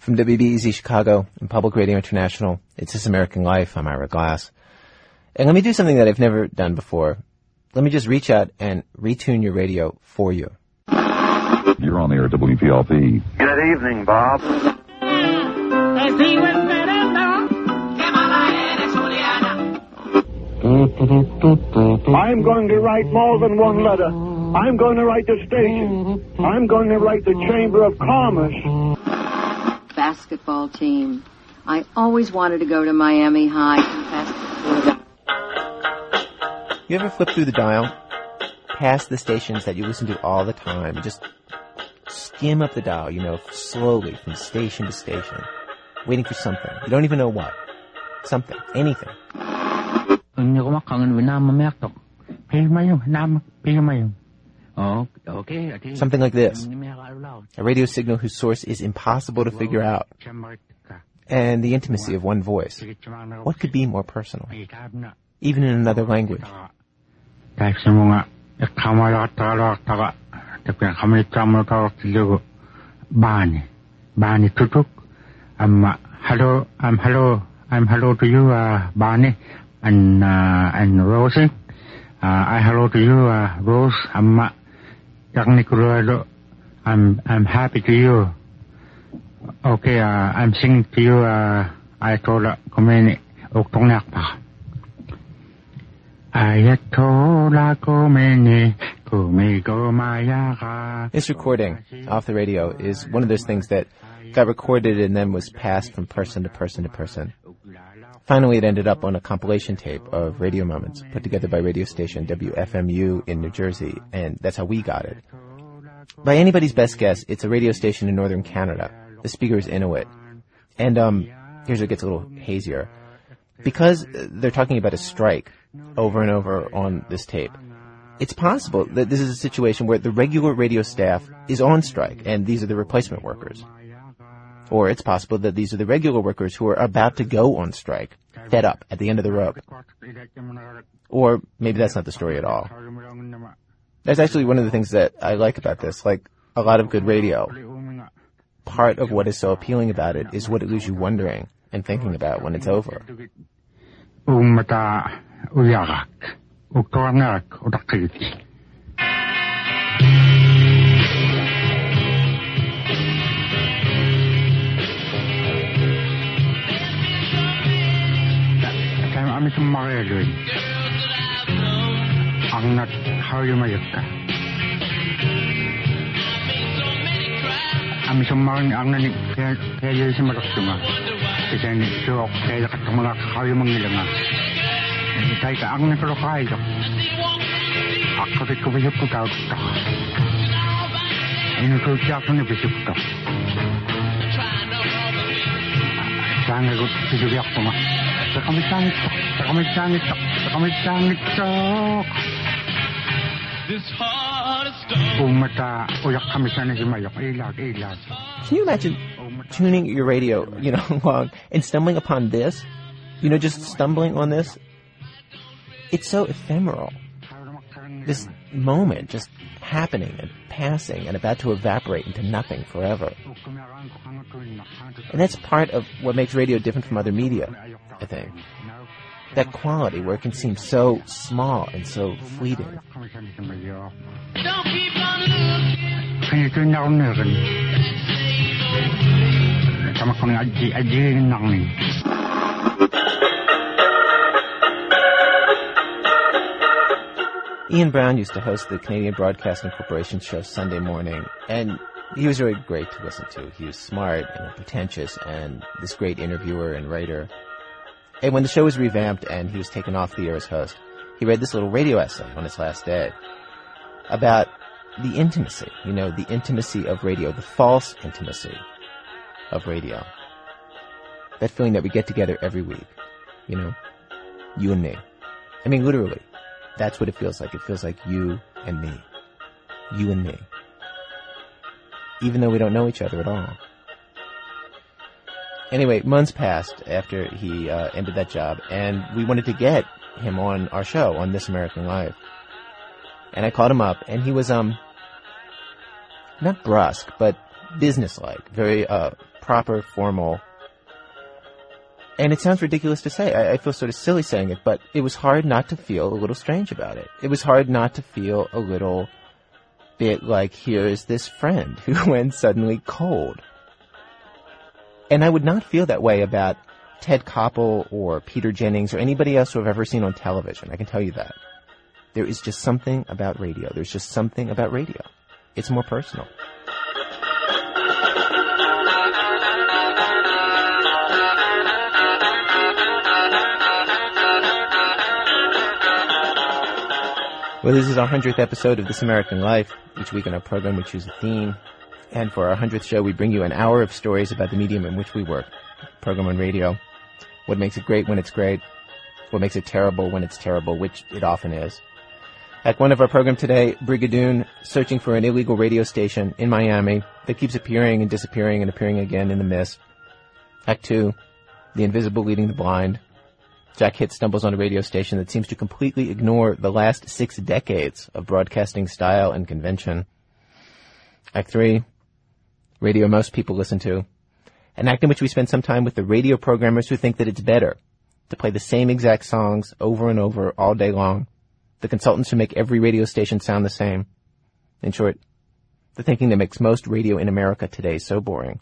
From WBEZ Chicago and Public Radio International, it's This American Life. I'm Ira Glass. And let me do something that I've never done before. Let me just reach out and retune your radio for you. You're on the air at WPLP. Good evening, Bob. I'm going to write more than one letter. I'm going to write the station. I'm going to write the Chamber of Commerce. Basketball team. I always wanted to go to Miami High. You ever flip through the dial, past the stations that you listen to all the time, and just skim up the dial, you know, slowly from station to station, waiting for something. You don't even know what. Something. Anything. Oh, okay. Something like this. Hindi may akalaw. A radio signal whose source is impossible to figure out. And the intimacy of one voice. Sige, chamar na- What could be more personal? Ay, tab na. Even in another language. Kahit sa mga ikamala at tagalog taga. Tapi kami chamar tagalog tilugo. Bani. Bani tutuk. I'm hello. I'm hello. I'm hello to you, uh, Bani and uh, and Rosie. Uh, I hello to you, uh, Rose. I'm I'm I'm happy to you. Okay, uh, I'm singing to you. Uh, I told uh, kumeni uktong pa. Ayatola kumigo. This recording off the radio is one of those things that got recorded and then was passed from person to person to person. Finally, it ended up on a compilation tape of radio moments put together by radio station WFMU in New Jersey, and that's how we got it. By anybody's best guess, it's a radio station in northern Canada. The speaker is Inuit. And, um, here's where it gets a little hazier. Because uh, they're talking about a strike over and over on this tape, it's possible that this is a situation where the regular radio staff is on strike, and these are the replacement workers. Or it's possible that these are the regular workers who are about to go on strike, fed up at the end of the rope. Or maybe that's not the story at all. That's actually one of the things that I like about this. Like a lot of good radio, part of what is so appealing about it is what it leaves you wondering and thinking about when it's over. 밤이 좀 막아야죠. 악락 하여마 역가. 밤이 좀 막은 악락이 배려지 말았지마. 그전 저 배려 같은 거나 하여마 길이나. 자기가 악락으로 가야죠. 아까도 그거 협고 가고 있다. 이는 그렇게 악락이 비슷다. Ko sinubiyak ko nga. Sa kamay sangit ka. Sa kamay sangit ka. Sa kamay sangit ka. Umata uyak kami sana si Mayok. Ilag, ilag. Can you imagine tuning your radio, you know, along and stumbling upon this? You know, just stumbling on this? It's so ephemeral. This moment just happening and passing and about to evaporate into nothing forever. And that's part of what makes radio different from other media, I think. That quality where it can seem so small and so fleeting. Ian Brown used to host the Canadian Broadcasting Corporation show Sunday morning, and he was really great to listen to. He was smart and pretentious and this great interviewer and writer. And when the show was revamped and he was taken off the air as host, he read this little radio essay on his last day about the intimacy, you know, the intimacy of radio, the false intimacy of radio. That feeling that we get together every week, you know, you and me. I mean, literally, that's what it feels like. It feels like you and me. You and me. Even though we don't know each other at all. Anyway, months passed after he uh, ended that job, and we wanted to get him on our show, on This American Life. And I called him up, and he was, um, not brusque, but businesslike, very, uh, proper, formal. And it sounds ridiculous to say. I, I feel sort of silly saying it, but it was hard not to feel a little strange about it. It was hard not to feel a little bit like here's this friend who went suddenly cold. And I would not feel that way about Ted Koppel or Peter Jennings or anybody else who I've ever seen on television. I can tell you that. There is just something about radio. There's just something about radio. It's more personal. Well, this is our 100th episode of This American Life. Each week in our program, we choose a theme. And for our 100th show, we bring you an hour of stories about the medium in which we work. Program on radio. What makes it great when it's great. What makes it terrible when it's terrible, which it often is. At one of our program today, Brigadoon, searching for an illegal radio station in Miami that keeps appearing and disappearing and appearing again in the mist. Act two, The Invisible Leading the Blind. Jack Hitt stumbles on a radio station that seems to completely ignore the last six decades of broadcasting style and convention. Act three, radio most people listen to. An act in which we spend some time with the radio programmers who think that it's better to play the same exact songs over and over all day long. The consultants who make every radio station sound the same. In short, the thinking that makes most radio in America today so boring.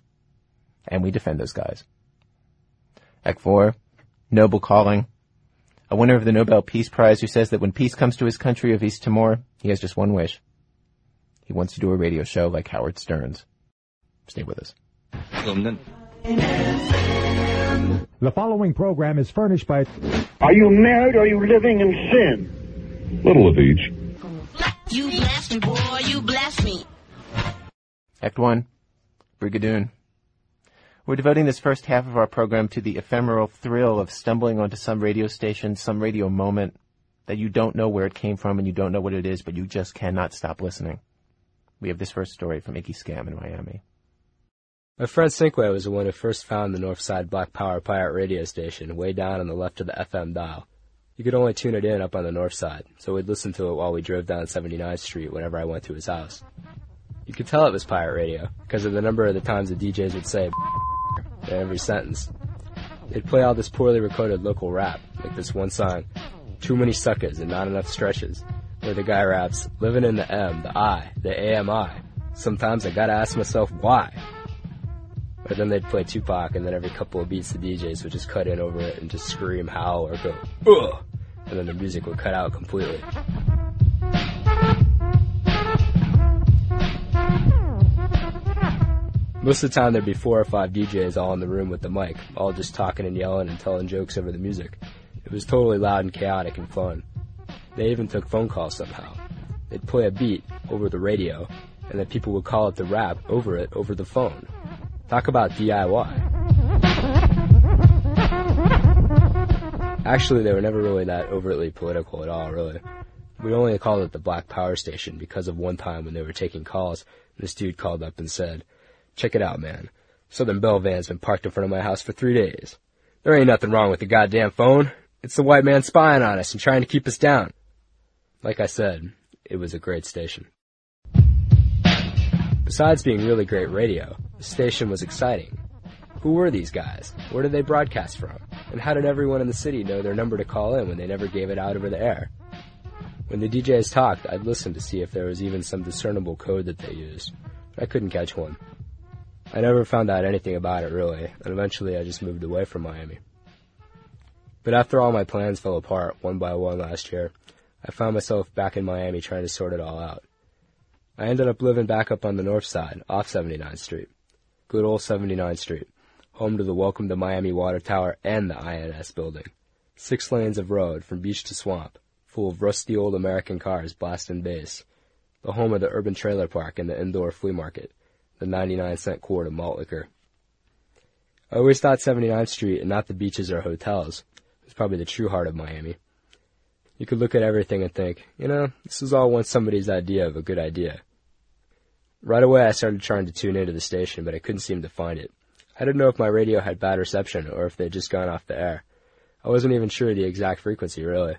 And we defend those guys. Act four, noble calling. A winner of the Nobel Peace Prize who says that when peace comes to his country of East Timor, he has just one wish. He wants to do a radio show like Howard Stern's. Stay with us. The following program is furnished by Are you married or are you living in sin? Little of each. You blast me, boy, you blast me. Act one, Brigadoon. We're devoting this first half of our program to the ephemeral thrill of stumbling onto some radio station, some radio moment that you don't know where it came from and you don't know what it is, but you just cannot stop listening. We have this first story from Iggy Scam in Miami. My friend Sinkway was the one who first found the Northside Black Power Pirate radio station way down on the left of the FM dial. You could only tune it in up on the north side, so we'd listen to it while we drove down 79th Street whenever I went to his house. You could tell it was pirate radio because of the number of the times the DJs would say every sentence. They'd play all this poorly recorded local rap, like this one song, Too Many Suckers and Not Enough Stretches, where the guy raps, Living in the M, the I, the AMI. Sometimes I gotta ask myself why. But then they'd play Tupac, and then every couple of beats the DJs would just cut in over it and just scream, howl, or go, ugh! And then the music would cut out completely. Most of the time there'd be four or five DJs all in the room with the mic, all just talking and yelling and telling jokes over the music. It was totally loud and chaotic and fun. They even took phone calls somehow. They'd play a beat over the radio, and then people would call it the rap over it over the phone. Talk about DIY. Actually, they were never really that overtly political at all, really. We only called it the Black Power Station because of one time when they were taking calls, this dude called up and said, Check it out, man. Southern Bell van's been parked in front of my house for three days. There ain't nothing wrong with the goddamn phone. It's the white man spying on us and trying to keep us down. Like I said, it was a great station. Besides being really great radio, the station was exciting. Who were these guys? Where did they broadcast from? And how did everyone in the city know their number to call in when they never gave it out over the air? When the DJs talked, I'd listen to see if there was even some discernible code that they used, but I couldn't catch one. I never found out anything about it really, and eventually I just moved away from Miami. But after all my plans fell apart one by one last year, I found myself back in Miami trying to sort it all out. I ended up living back up on the north side, off 79th Street. Good old 79th Street, home to the Welcome to Miami Water Tower and the INS building. Six lanes of road from beach to swamp, full of rusty old American cars blasting bass. The home of the urban trailer park and the indoor flea market the 99 cent quart of malt liquor. I always thought 79th Street and not the beaches or hotels was probably the true heart of Miami. You could look at everything and think, you know, this was all once somebody's idea of a good idea. Right away I started trying to tune into the station, but I couldn't seem to find it. I didn't know if my radio had bad reception or if they'd just gone off the air. I wasn't even sure of the exact frequency, really.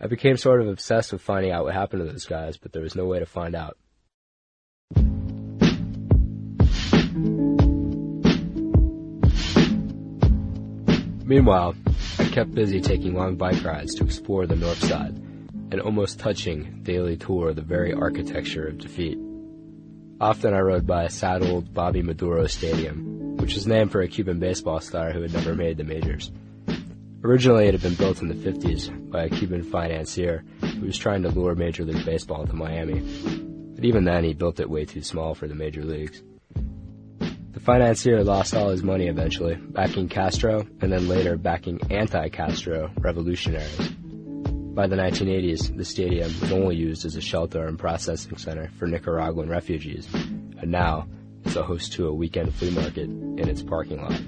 I became sort of obsessed with finding out what happened to those guys, but there was no way to find out. Meanwhile, I kept busy taking long bike rides to explore the north side, an almost touching daily tour of the very architecture of defeat. Often I rode by a sad old Bobby Maduro Stadium, which was named for a Cuban baseball star who had never made the majors. Originally, it had been built in the 50s by a Cuban financier who was trying to lure Major League Baseball to Miami. But even then, he built it way too small for the major leagues. Financier lost all his money eventually, backing Castro and then later backing anti-Castro revolutionaries. By the 1980s, the stadium was only used as a shelter and processing center for Nicaraguan refugees, and now it's a host to a weekend flea market in its parking lot.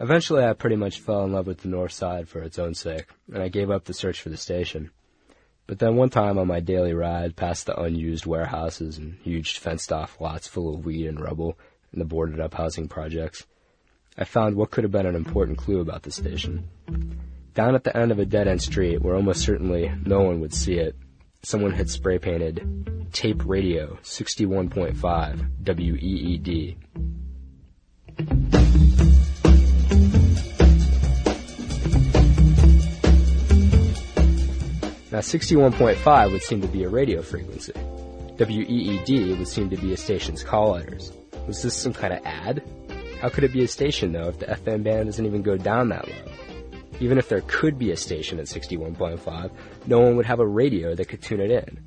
Eventually, I pretty much fell in love with the north side for its own sake, and I gave up the search for the station. But then one time on my daily ride past the unused warehouses and huge fenced off lots full of weed and rubble and the boarded up housing projects, I found what could have been an important clue about the station. Down at the end of a dead end street where almost certainly no one would see it, someone had spray painted tape radio 61.5 WEED. Now 61.5 would seem to be a radio frequency. WEED would seem to be a station's call letters. Was this some kind of ad? How could it be a station though if the FM band doesn't even go down that low? Even if there could be a station at 61.5, no one would have a radio that could tune it in.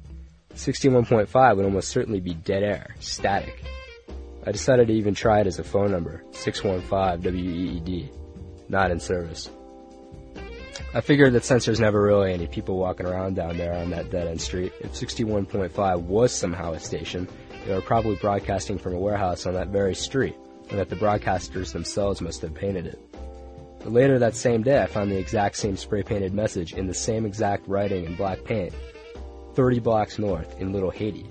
61.5 would almost certainly be dead air, static. I decided to even try it as a phone number, 615 WEED, not in service. I figured that since there's never really any people walking around down there on that dead end street, if 61.5 was somehow a station, they were probably broadcasting from a warehouse on that very street, and that the broadcasters themselves must have painted it. But later that same day, I found the exact same spray painted message in the same exact writing in black paint 30 blocks north in Little Haiti.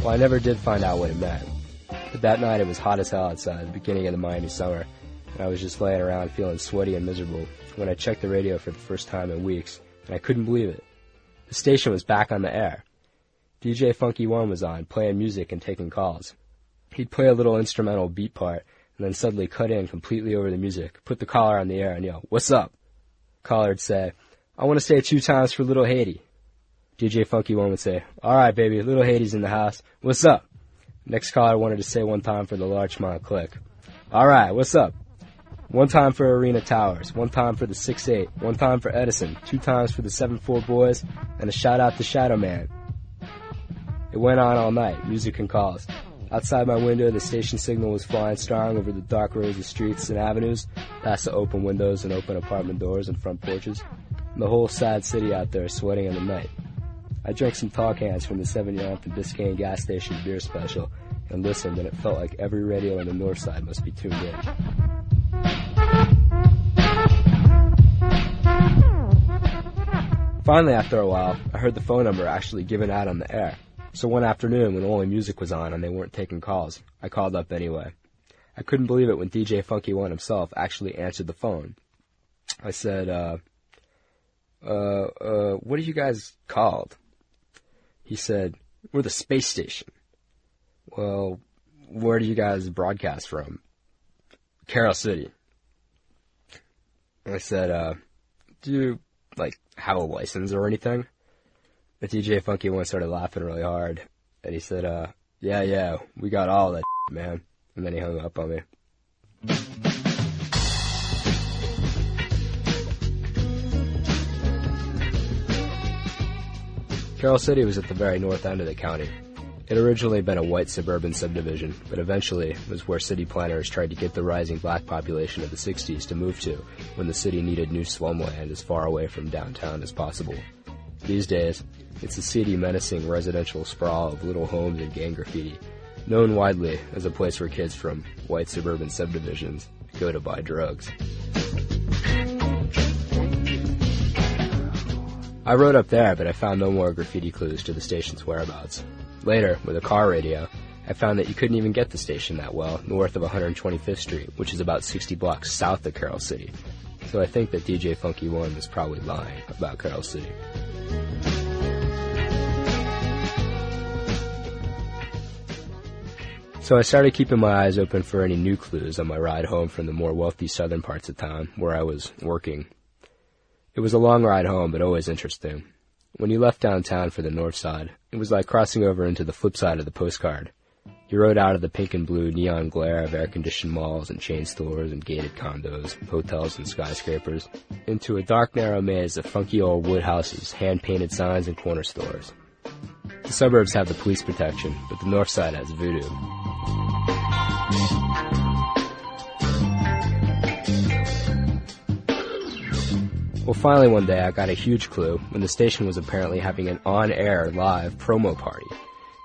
Well, I never did find out what it meant. That night it was hot as hell outside, the beginning of the Miami summer, and I was just laying around feeling sweaty and miserable when I checked the radio for the first time in weeks, and I couldn't believe it. The station was back on the air. DJ Funky One was on, playing music and taking calls. He'd play a little instrumental beat part, and then suddenly cut in completely over the music, put the caller on the air, and yell, What's up? Caller would say, I want to say two times for Little Haiti. DJ Funky One would say, Alright, baby, Little Haiti's in the house. What's up? Next caller wanted to say one time for the Larchmont Click. Alright, what's up? One time for Arena Towers, one time for the 6-8, one time for Edison, two times for the 7-4 boys, and a shout out to Shadow Man. It went on all night, music and calls. Outside my window, the station signal was flying strong over the dark rows of streets and avenues, past the open windows and open apartment doors and front porches, and the whole sad city out there sweating in the night. I drank some tall cans from the 7-year-old and Biscayne gas station beer special and listened, and it felt like every radio on the north side must be tuned in. Finally, after a while, I heard the phone number actually given out on the air. So one afternoon, when only music was on and they weren't taking calls, I called up anyway. I couldn't believe it when DJ Funky One himself actually answered the phone. I said, uh, uh, uh, what are you guys called? He said, we're the space station. Well, where do you guys broadcast from? Carol City. I said, uh, do you, like, have a license or anything? The DJ Funky One started laughing really hard, and he said, uh, yeah, yeah, we got all that man. And then he hung up on me. Carol City was at the very north end of the county. It had originally been a white suburban subdivision, but eventually was where city planners tried to get the rising black population of the 60s to move to when the city needed new slumland as far away from downtown as possible. These days, it's a city menacing residential sprawl of little homes and gang graffiti, known widely as a place where kids from white suburban subdivisions go to buy drugs. I rode up there, but I found no more graffiti clues to the station's whereabouts. Later, with a car radio, I found that you couldn't even get the station that well north of 125th Street, which is about 60 blocks south of Carol City. so I think that DJ Funky One was probably lying about Carol City. So I started keeping my eyes open for any new clues on my ride home from the more wealthy southern parts of town where I was working. It was a long ride home, but always interesting. When you left downtown for the north side, it was like crossing over into the flip side of the postcard. You rode out of the pink and blue neon glare of air-conditioned malls and chain stores and gated condos, hotels and skyscrapers, into a dark narrow maze of funky old wood houses, hand-painted signs and corner stores. The suburbs have the police protection, but the north side has voodoo. Well, finally one day I got a huge clue when the station was apparently having an on-air live promo party.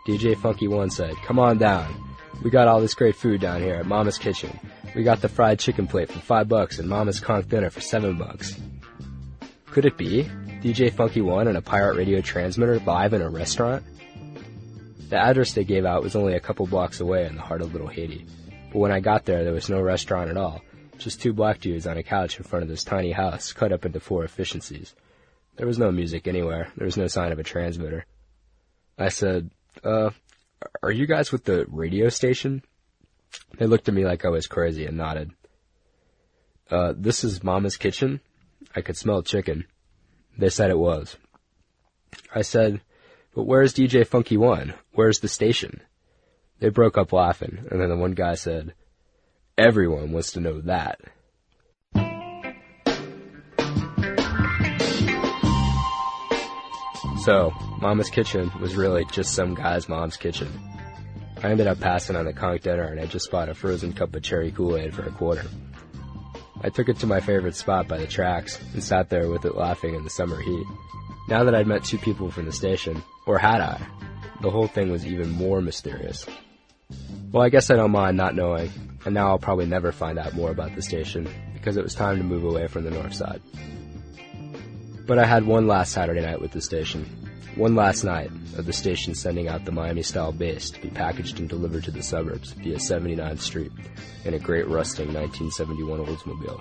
DJ Funky One said, come on down. We got all this great food down here at Mama's Kitchen. We got the fried chicken plate for five bucks and Mama's conch dinner for seven bucks. Could it be? DJ Funky One and a pirate radio transmitter live in a restaurant? The address they gave out was only a couple blocks away in the heart of Little Haiti. But when I got there, there was no restaurant at all. Just two black dudes on a couch in front of this tiny house, cut up into four efficiencies. There was no music anywhere. There was no sign of a transmitter. I said, uh, are you guys with the radio station? They looked at me like I was crazy and nodded. Uh, this is Mama's kitchen? I could smell chicken. They said it was. I said, but where's DJ Funky One? Where's the station? They broke up laughing, and then the one guy said, Everyone wants to know that. So, Mama's Kitchen was really just some guy's mom's kitchen. I ended up passing on the conch dinner and I just bought a frozen cup of cherry Kool-Aid for a quarter. I took it to my favorite spot by the tracks and sat there with it laughing in the summer heat. Now that I'd met two people from the station, or had I, the whole thing was even more mysterious. Well, I guess I don't mind not knowing, and now I'll probably never find out more about the station because it was time to move away from the north side. But I had one last Saturday night with the station. One last night of the station sending out the Miami style bass to be packaged and delivered to the suburbs via 79th Street in a great rusting 1971 Oldsmobile.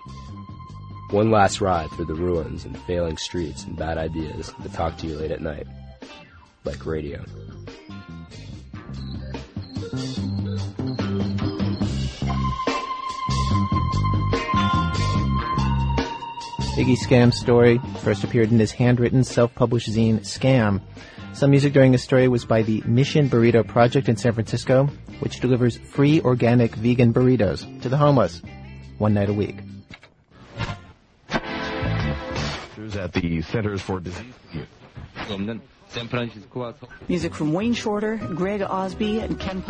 One last ride through the ruins and failing streets and bad ideas that talk to you late at night. Like radio. Iggy Scam's story first appeared in his handwritten self-published zine, Scam. Some music during the story was by the Mission Burrito Project in San Francisco, which delivers free organic vegan burritos to the homeless one night a week. At the Centers for Disease Music from Wayne Shorter, Greg Osby, and Ken.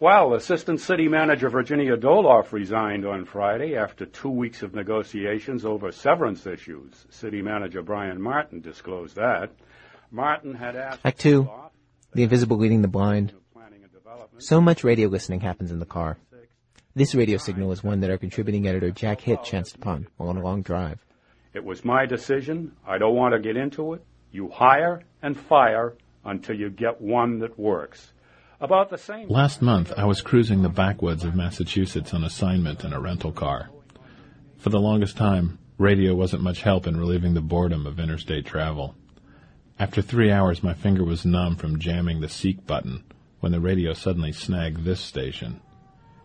Well, Assistant City Manager Virginia Doloff resigned on Friday after two weeks of negotiations over severance issues. City Manager Brian Martin disclosed that. Martin had asked. Act two, the invisible leading the blind. So much radio listening happens in the car. This radio signal is one that our contributing editor Jack Hitt chanced upon while on a long drive. It was my decision. I don't want to get into it. You hire and fire until you get one that works. About the same. Last month, I was cruising the backwoods of Massachusetts on assignment in a rental car. For the longest time, radio wasn't much help in relieving the boredom of interstate travel. After three hours, my finger was numb from jamming the seek button when the radio suddenly snagged this station.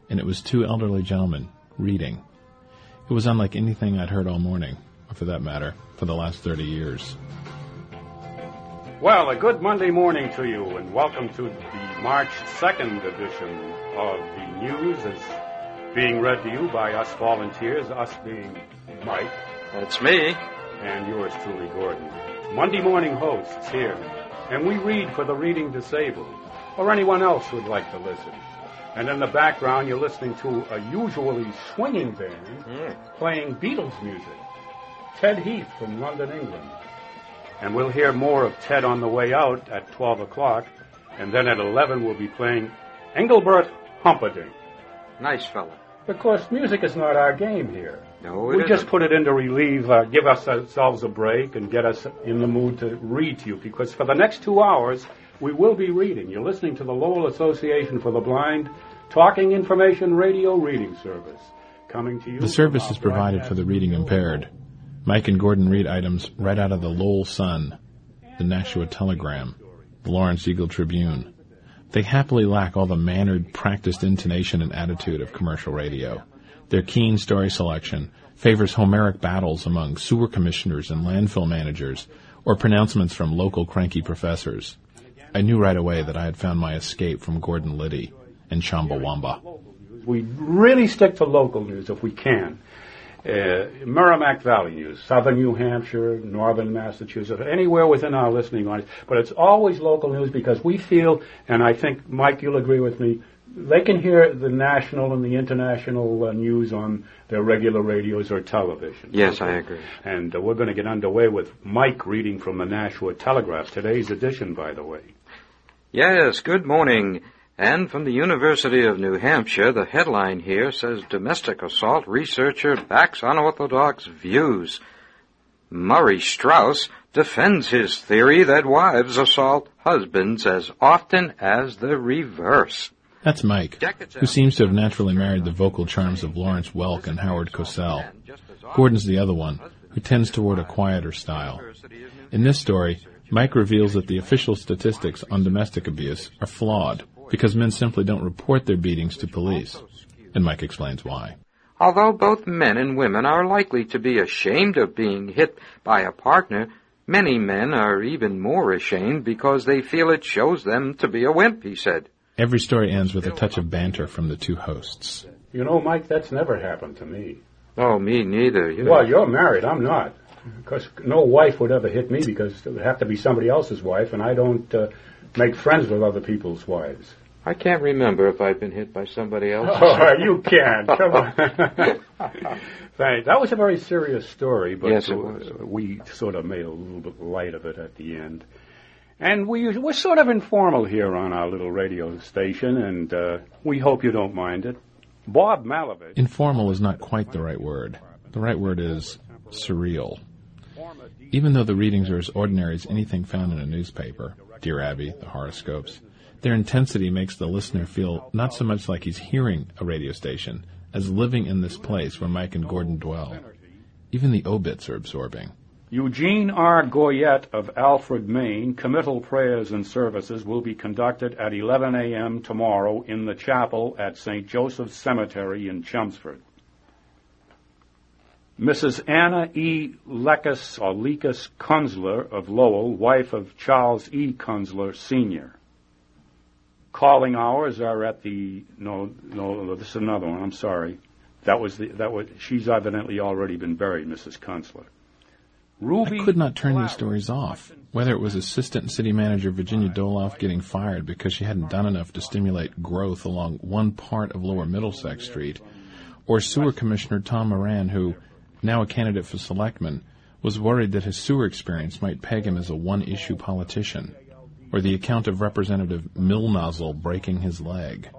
And it was two elderly gentlemen reading. It was unlike anything I'd heard all morning, or for that matter, for the last 30 years. Well, a good Monday morning to you, and welcome to the March 2nd edition of the news is being read to you by us volunteers, us being Mike. That's me. And yours truly, Gordon. Monday morning hosts here, and we read for the reading disabled, or anyone else who'd like to listen. And in the background, you're listening to a usually swinging band Mm. playing Beatles music. Ted Heath from London, England. And we'll hear more of Ted on the way out at 12 o'clock. And then at 11, we'll be playing Engelbert Humperdinck. Nice fella. Because music is not our game here. No, it we just isn't. put it in to relieve, uh, give ourselves a break and get us in the mood to read to you. Because for the next two hours, we will be reading. You're listening to the Lowell Association for the Blind Talking Information Radio Reading Service. Coming to you. The service is provided for the reading impaired. Mike and Gordon read items right out of the Lowell Sun, the Nashua Telegram, the Lawrence Eagle Tribune. They happily lack all the mannered, practiced intonation and attitude of commercial radio. Their keen story selection favors Homeric battles among sewer commissioners and landfill managers, or pronouncements from local cranky professors. I knew right away that I had found my escape from Gordon Liddy and Chumbawamba. We really stick to local news if we can. Uh, Merrimack Valley News, Southern New Hampshire, Northern Massachusetts, anywhere within our listening audience. But it's always local news because we feel, and I think, Mike, you'll agree with me, they can hear the national and the international uh, news on their regular radios or television. Yes, I agree. And uh, we're going to get underway with Mike reading from the Nashua Telegraph, today's edition, by the way. Yes, good morning. And from the University of New Hampshire, the headline here says domestic assault researcher backs unorthodox views. Murray Straus defends his theory that wives assault husbands as often as the reverse. That's Mike, who seems to have naturally married the vocal charms of Lawrence Welk and Howard Cosell. Gordon's the other one, who tends toward a quieter style. In this story, Mike reveals that the official statistics on domestic abuse are flawed because men simply don't report their beatings to police. And Mike explains why. Although both men and women are likely to be ashamed of being hit by a partner, many men are even more ashamed because they feel it shows them to be a wimp, he said. Every story ends with a touch of banter from the two hosts. You know, Mike, that's never happened to me. Oh, me neither. You know. Well, you're married. I'm not. Because no wife would ever hit me because it would have to be somebody else's wife, and I don't uh, make friends with other people's wives. I can't remember if I've been hit by somebody else. Oh, you can. Come on. Thanks. That was a very serious story, but Yes, it was. we sort of made a little bit light of it at the end. And we, we're sort of informal here on our little radio station, and uh, we hope you don't mind it. Bob Malovich. Informal is not quite the right word. The right word is surreal. Even though the readings are as ordinary as anything found in a newspaper, Dear Abby, the horoscopes, their intensity makes the listener feel not so much like he's hearing a radio station as living in this place where Mike and Gordon dwell. Even the obits are absorbing. Eugene R. Goyette of Alfred, Maine, committal prayers and services will be conducted at 11 a.m. tomorrow in the chapel at St. Joseph's Cemetery in Chelmsford. Mrs. Anna E. Leckus or Lekus Kunzler of Lowell, wife of Charles E. Kunzler Sr. Calling hours are at the no no this is another one. I'm sorry. That was the that was she's evidently already been buried, Mrs. Kunzler. Ruby I could not turn these stories off. Whether it was Assistant City Manager Virginia Doloff getting fired because she hadn't done enough to stimulate growth along one part of Lower Middlesex Street, or Sewer Commissioner Tom Moran, who, now a candidate for selectman, was worried that his sewer experience might peg him as a one-issue politician, or the account of Representative Milnozzle breaking his leg.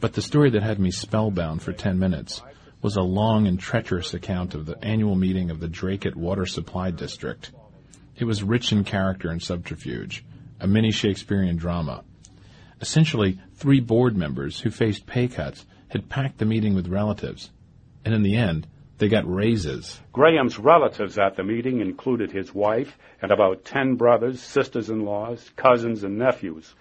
But the story that had me spellbound for ten minutes was a long and treacherous account of the annual meeting of the Dracut Water Supply District. It was rich in character and subterfuge, a mini Shakespearean drama. Essentially, three board members who faced pay cuts had packed the meeting with relatives, and in the end, they got raises. Graham's relatives at the meeting included his wife and about ten brothers, sisters-in-laws, cousins, and nephews.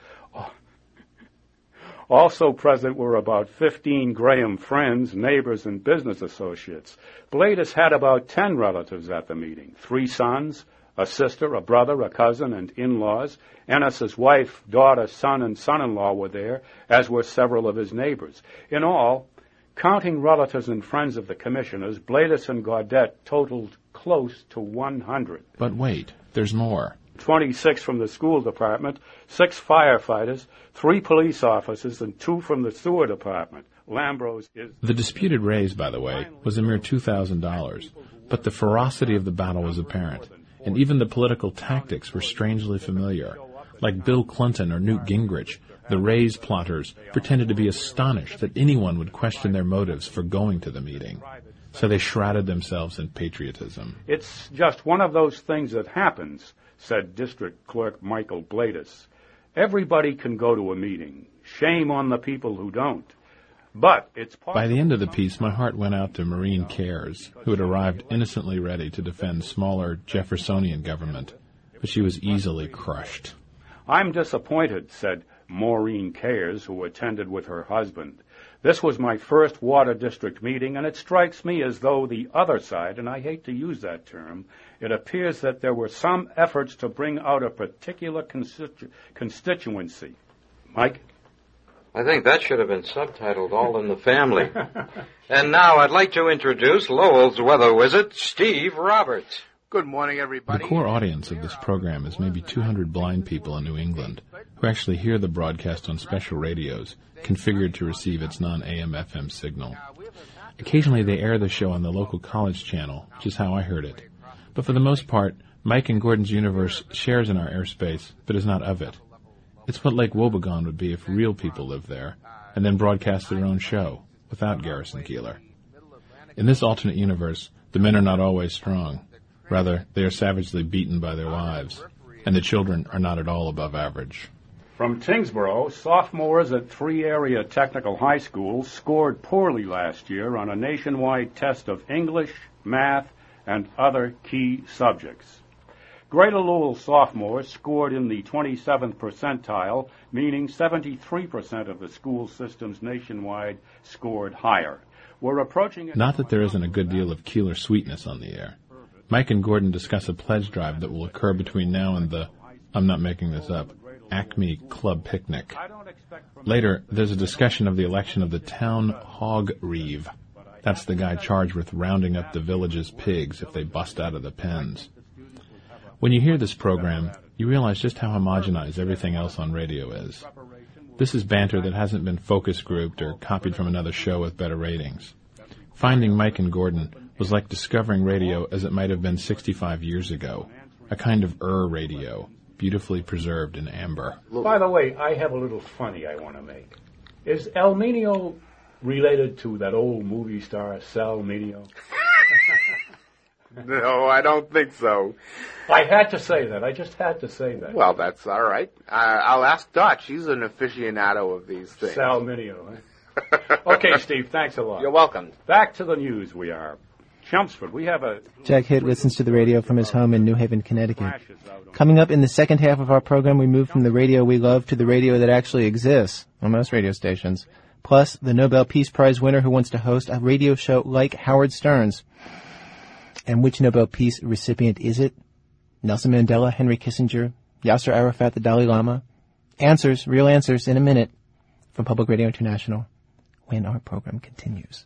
Also present were about 15 Graham friends, neighbors, and business associates. Bladis had about 10 relatives at the meeting. Three sons, a sister, a brother, a cousin, and in-laws. Ennis's wife, daughter, son, and son-in-law were there, as were several of his neighbors. In all, counting relatives and friends of the commissioners, Bladis and Gaudette totaled close to 100. But wait, there's more. 26 from the school department, six firefighters, three police officers, and two from the sewer department. Lambros is. The disputed raise, by the way, was a mere $2,000, but the ferocity of the battle was apparent, and even the political tactics were strangely familiar. Like Bill Clinton or Newt Gingrich, the raise plotters pretended to be astonished that anyone would question their motives for going to the meeting. So they shrouded themselves in patriotism. It's just one of those things that happens, said District Clerk Michael Bladis. Everybody can go to a meeting. Shame on the people who don't. But it's. By the end of the piece, my heart went out to Maureen Cares, who had arrived innocently ready to defend smaller Jeffersonian government, but she was easily crushed. I'm disappointed, said Maureen Cares, who attended with her husband. This was my first water district meeting, and it strikes me as though the other side, and I hate to use that term, it appears that there were some efforts to bring out a particular constitu- constituency. Mike? I think that should have been subtitled All in the Family. and now I'd like to introduce Lowell's weather wizard, Steve Roberts. Good morning, everybody. The core audience of this program is maybe 200 blind people in New England who actually hear the broadcast on special radios configured to receive its non-AM FM signal. Occasionally they air the show on the local college channel, which is how I heard it. But for the most part, Mike and Gordon's universe shares in our airspace, but is not of it. It's what Lake Wobegon would be if real people lived there, and then broadcast their own show, without Garrison Keillor. In this alternate universe, the men are not always strong. Rather, they are savagely beaten by their wives, and the children are not at all above average. From Tyngsboro, sophomores at three area technical high schools scored poorly last year on a nationwide test of English, math, and other key subjects. Greater Lowell sophomores scored in the 27th percentile, meaning 73% of the school systems nationwide scored higher. We're approaching. Not that there isn't a good deal of Keillor sweetness on the air. Mike and Gordon discuss a pledge drive that will occur between now and the, I'm not making this up, Acme Club Picnic. Later, there's a discussion of the election of the town hog reeve. That's the guy charged with rounding up the village's pigs if they bust out of the pens. When you hear this program, you realize just how homogenized everything else on radio is. This is banter that hasn't been focus grouped or copied from another show with better ratings. Finding Mike and Gordon was like discovering radio as it might have been 65 years ago, a kind of Ur radio, beautifully preserved in amber. By the way, I have a little funny I want to make. Is El Minio related to that old movie star Sal Mineo? no, I don't think so. I had to say that. I just had to say that. Well, that's all right. Uh, I'll ask Dot. She's an aficionado of these things. Sal Mineo. Huh? okay, Steve. Thanks a lot. You're welcome. Back to the news. We are. Chelmsford, we have a. Jack Hitt listens to the radio from his home in New Haven, Connecticut. Coming up in the second half of our program, we move from the radio we love to the radio that actually exists on most radio stations. Plus, the Nobel Peace Prize winner who wants to host a radio show like Howard Stern's. And which Nobel Peace recipient is it? Nelson Mandela, Henry Kissinger, Yasser Arafat, the Dalai Lama? Answers, real answers, in a minute from Public Radio International when our program continues.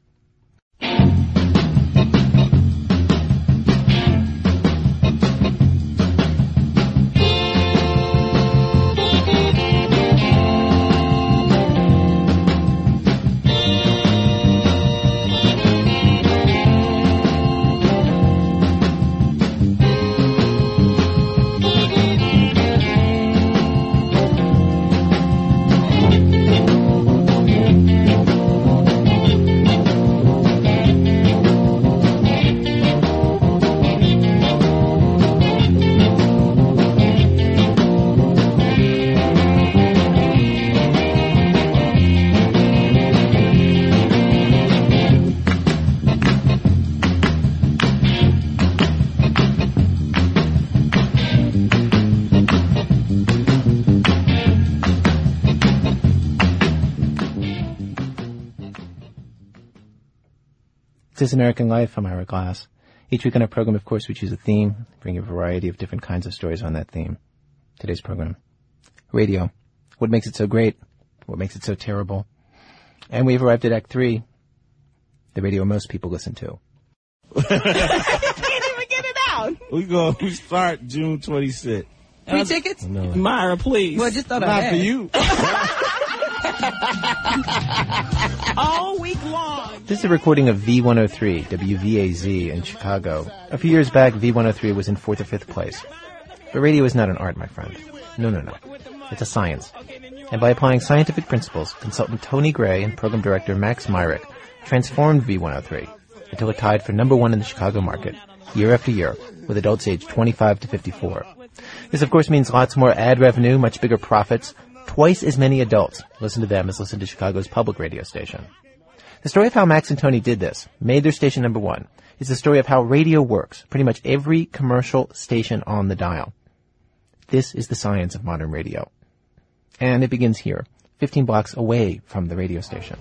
This is American Life. I'm Ira Glass. Each week on our program, of course, we choose a theme, bring a variety of different kinds of stories on that theme. Today's program. Radio. What makes it so great? What makes it so terrible? And we've arrived at Act 3, the radio most people listen to. can't even get it out. We go. We start June 26th. Free tickets? Myra, please. Well, just thought Not I had. for you. All week long. This is a recording of V103, WVAZ in Chicago. A few years back, V103 was in fourth or fifth place. But radio is not an art, my friend. No, no, no. It's a science. And by applying scientific principles, consultant Tony Gray and program director Max Myrick transformed V103 until it tied for number one in the Chicago market, year after year, with adults aged 25 to 54. This of course means lots more ad revenue, much bigger profits, Twice as many adults listen to them as listen to Chicago's public radio station. The story of how Max and Tony did this, made their station number one, is the story of how radio works, pretty much every commercial station on the dial. This is the science of modern radio. And it begins here, 15 blocks away from the radio station.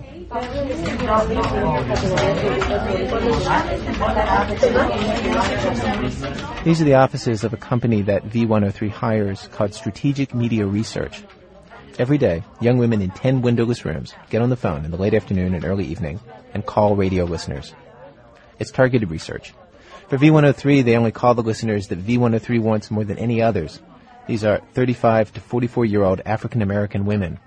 These are the offices of a company that V103 hires called Strategic Media Research. Every day, young women in 10 windowless rooms get on the phone in the late afternoon and early evening and call radio listeners. It's targeted research. For V103, they only call the listeners that V103 wants more than any others. These are 35 to 44 year old African American women.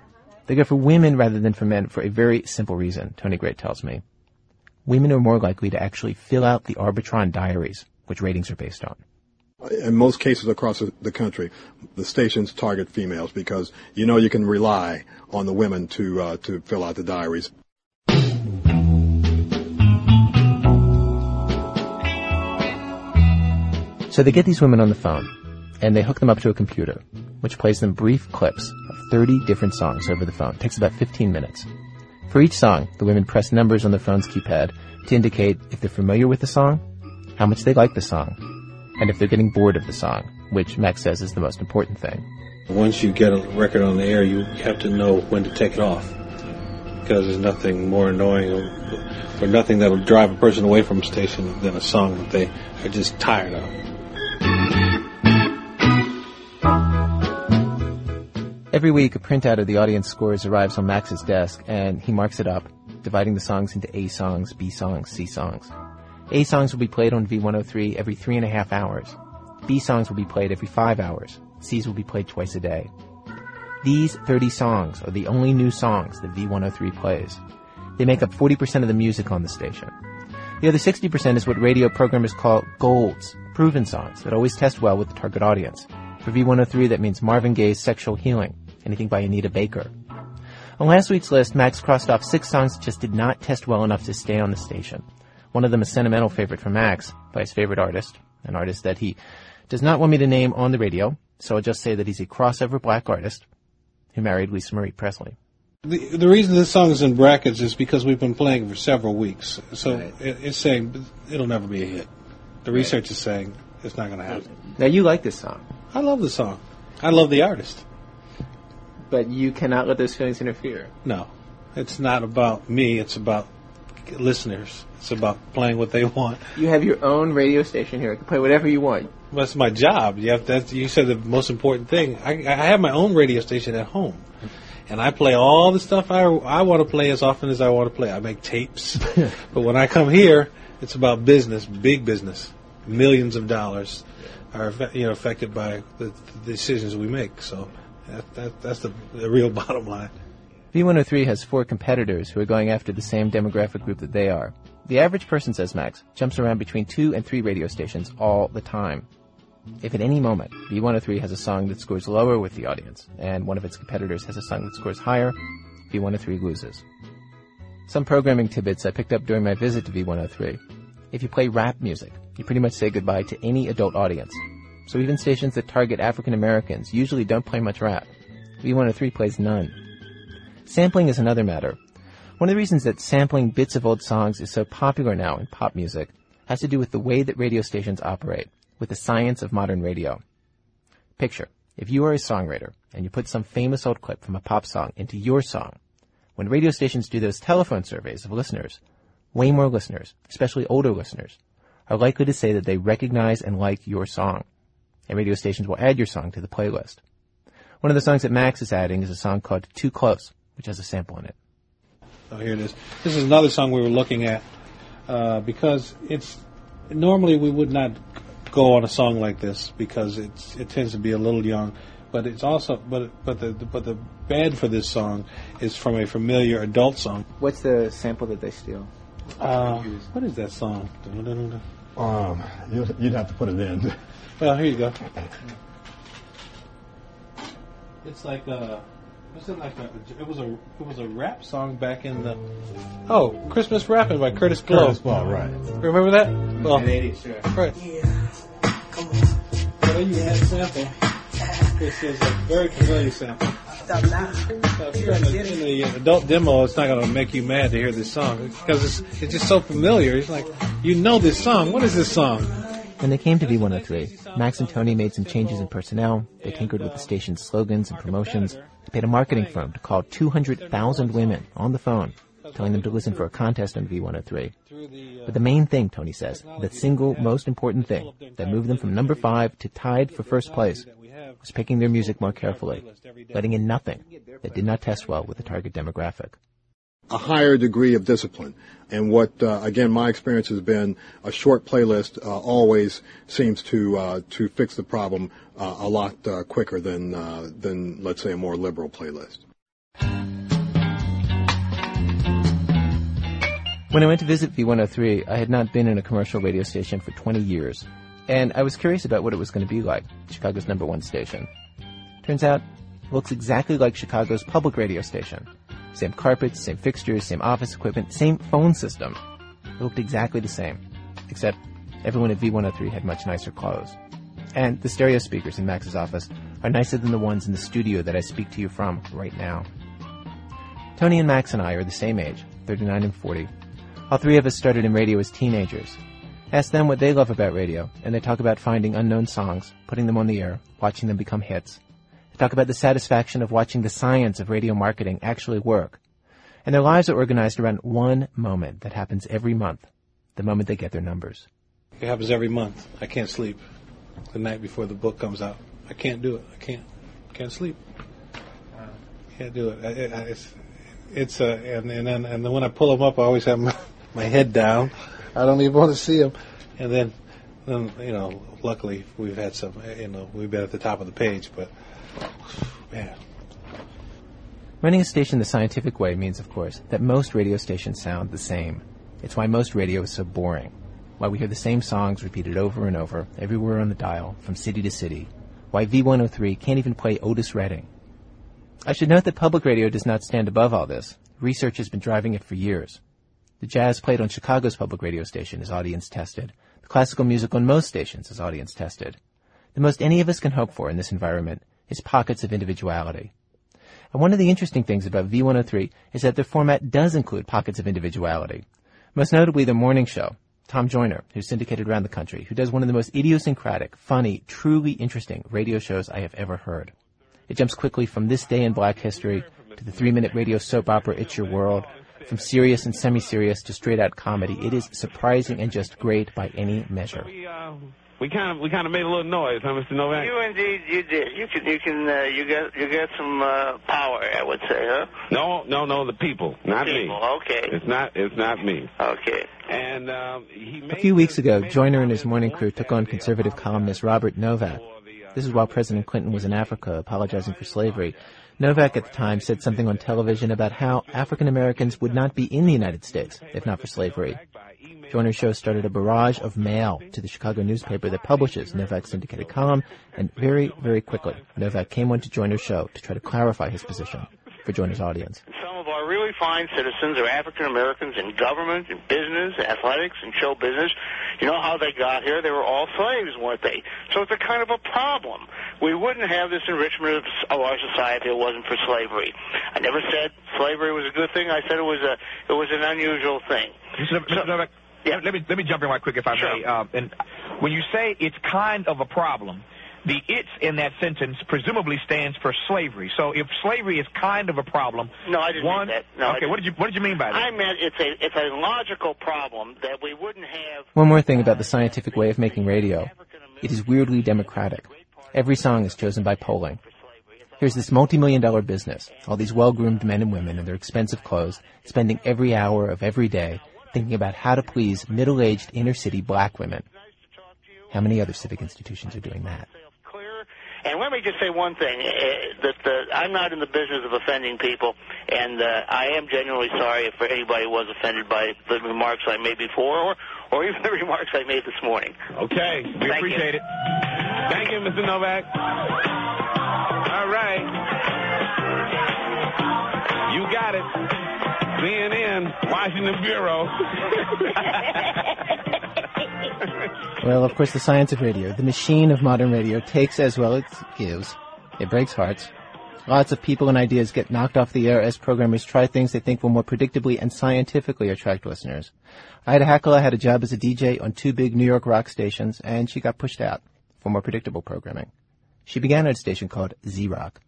They go for women rather than for men for a very simple reason, Tony Great tells me. Women are more likely to actually fill out the Arbitron diaries, which ratings are based on. In most cases across the country, the stations target females because you know you can rely on the women to uh, to fill out the diaries. So they get these women on the phone, and they hook them up to a computer, which plays them brief clips of 30 different songs over the phone. It takes about 15 minutes. For each song, the women press numbers on the phone's keypad to indicate if they're familiar with the song, how much they like the song, and if they're getting bored of the song, which Max says is the most important thing. Once you get a record on the air, you have to know when to take it off. Because there's nothing more annoying or, nothing that'll drive a person away from a station than a song that they are just tired of. Every week, a printout of the audience scores arrives on Max's desk, and he marks it up, dividing the songs into A songs, B songs, C songs. A songs will be played on V103 every three and a half hours. B songs will be played every five hours. C's will be played twice a day. These 30 songs are the only new songs that V103 plays. They make up 40% of the music on the station. The other 60% is what radio programmers call golds, proven songs that always test well with the target audience. For V103, that means Marvin Gaye's Sexual Healing, anything by Anita Baker. On last week's list, Max crossed off six songs that just did not test well enough to stay on the station. One of them is a sentimental favorite for Max by his favorite artist, an artist that he does not want me to name on the radio, so I'll just say that he's a crossover black artist who married Lisa Marie Presley. The, the reason this song is in brackets is because we've been playing for several weeks. So right. it, it's saying it'll never be a hit. The right. research is saying it's not going to happen. Now you like this song. I love the song. I love the artist. But you cannot let those feelings interfere. No. It's not about me, it's about listeners. It's about playing what they want. You have your own radio station here. You can play whatever you want. That's my job. You have that's you said the most important thing. I, I have my own radio station at home, and I play all the stuff I I want to play as often as I want to play. I make tapes, but when I come here, it's about business, big business, millions of dollars are you know affected by the, the decisions we make. So that, that that's the, the real bottom line. V103 has four competitors who are going after the same demographic group that they are. The average person, says Max, jumps around between two and three radio stations all the time. If at any moment V103 has a song that scores lower with the audience, and one of its competitors has a song that scores higher, V103 loses. Some programming tidbits I picked up during my visit to V103. If you play rap music, you pretty much say goodbye to any adult audience. So even stations that target African Americans usually don't play much rap. V103 plays none. Sampling is another matter. One of the reasons that sampling bits of old songs is so popular now in pop music has to do with the way that radio stations operate, with the science of modern radio. Picture, if you are a songwriter and you put some famous old clip from a pop song into your song, when radio stations do those telephone surveys of listeners, way more listeners, especially older listeners, are likely to say that they recognize and like your song. And radio stations will add your song to the playlist. One of the songs that Max is adding is a song called Too Close, which has a sample in it. Oh, here it is. This is another song we were looking at uh, because it's normally we would not go on a song like this because it's it tends to be a little young, but it's also but but the but the band for this song is from a familiar adult song. What's the sample that they steal? Uh, what is that song? Um, you'd have to put it in. Well, here you go. It's like a was it like a? It was a. It was a rap song back in the. Oh, Christmas rapping by Kurtis Blow. Kurtis Blow, right? Remember that? Well, in the 80s, sure. Right. Yeah. Come on. So you had a sample. This is a very familiar sample. if you're in the, in the uh, adult demo, it's not going to make you mad to hear this song because it's it's just so familiar. It's like you know this song. What is this song? When they came to V103, Max and Tony made some changes in personnel. They tinkered with the station's slogans and promotions. They paid a marketing firm to call 200,000 women on the phone, telling them to listen for a contest on V103. But the main thing, Tony says, the single most important thing that moved them from number five to tied for first place was picking their music more carefully, letting in nothing that did not test well with the target demographic. A higher degree of discipline. And what, uh, again, my experience has been a short playlist uh, always seems to uh, to fix the problem uh, a lot uh, quicker than uh, than let's say a more liberal playlist. When I went to visit V103, I had not been in a commercial radio station for 20 years, and I was curious about what it was going to be like, Chicago's number one station. Turns out, it looks exactly like Chicago's public radio station. Same carpets, same fixtures, same office equipment, same phone system. It looked exactly the same, except everyone at V103 had much nicer clothes. And the stereo speakers in Max's office are nicer than the ones in the studio that I speak to you from right now. Tony and Max and I are the same age, 39 and 40. All three of us started in radio as teenagers. Ask them what they love about radio, and they talk about finding unknown songs, putting them on the air, watching them become hits. They talk about the satisfaction of watching the science of radio marketing actually work. And their lives are organized around one moment that happens every month, the moment they get their numbers. It happens every month. I can't sleep the night before the book comes out. I can't do it. I can't. Can't sleep. Can't do it. I, I, it's it's uh, and and then and then when I pull them up, I always have my, my head down. I don't even want to see them. And then then you know, luckily we've had some. You know, we've been at the top of the page, but man, Running a station the scientific way means, of course, that most radio stations sound the same. It's why most radio is so boring. Why we hear the same songs repeated over and over, everywhere on the dial, from city to city. Why V103 can't even play Otis Redding. I should note that public radio does not stand above all this. Research has been driving it for years. The jazz played on Chicago's public radio station is audience tested. The classical music on most stations is audience tested. The most any of us can hope for in this environment is pockets of individuality. And one of the interesting things about V103 is that the format does include pockets of individuality. Most notably the morning show. Tom Joyner, who's syndicated around the country, who does one of the most idiosyncratic, funny, truly interesting radio shows I have ever heard. It jumps quickly from This Day in Black History to the three-minute radio soap opera It's Your World, from serious and semi-serious to straight-out comedy. It is surprising and just great by any measure. We uh, we kind of we kind of made a little noise, huh, Mr. Novak? You indeed, you did. You can, you can, uh, you got, you got some uh, power, I would say, huh? No, no, no, the people, not me. Okay. It's not it's not me. Okay. And um, he A few weeks ago, Joyner and his morning crew took on conservative columnist Robert Novak. This is while President Clinton was in Africa apologizing for slavery. Novak at the time said something on television about how African Americans would not be in the United States if not for slavery. Joyner's show started a barrage of mail to the Chicago newspaper that publishes Novak's syndicated column, and very, very quickly, Novak came on to Joyner's show to try to clarify his position for Joyner's audience. Some of our really fine citizens are African Americans in government, in business, athletics, and show business. You know how they got here? They were all slaves, weren't they? So it's a kind of a problem. We wouldn't have this enrichment of, of our society if it wasn't for slavery. I never said slavery was a good thing. I said it was a it was an unusual thing. Mr. Mr. Novak, let me let me jump in right quick if I may. Uh, and when you say it's kind of a problem, the "it's" in that sentence presumably stands for slavery. So if slavery is kind of a problem, No, I didn't one, mean that. No, okay, what did you what did you mean by that? I meant it's a it's a logical problem that we wouldn't have. One more thing about the scientific way of making radio. It is weirdly democratic. Every song is chosen by polling. Here's this multi-million dollar business, all these well-groomed men and women in their expensive clothes, spending every hour of every day thinking about how to please middle-aged inner-city black women. How many other civic institutions are doing that? And let me just say one thing: uh, that uh, I'm not in the business of offending people, and uh, I am genuinely sorry if anybody was offended by the remarks I made before, or or even the remarks I made this morning. Okay, we Thank appreciate you. it. Thank you, Mr. Novak. All right. You got it. CNN, Washington Bureau. Well, of course, the science of radio, the machine of modern radio, takes as well as it gives. It breaks hearts. Lots of people and ideas get knocked off the air as programmers try things they think will more predictably and scientifically attract listeners. Ida Hackala had a job as a DJ on two big New York rock stations, and she got pushed out for more predictable programming. She began at a station called Z-Rock.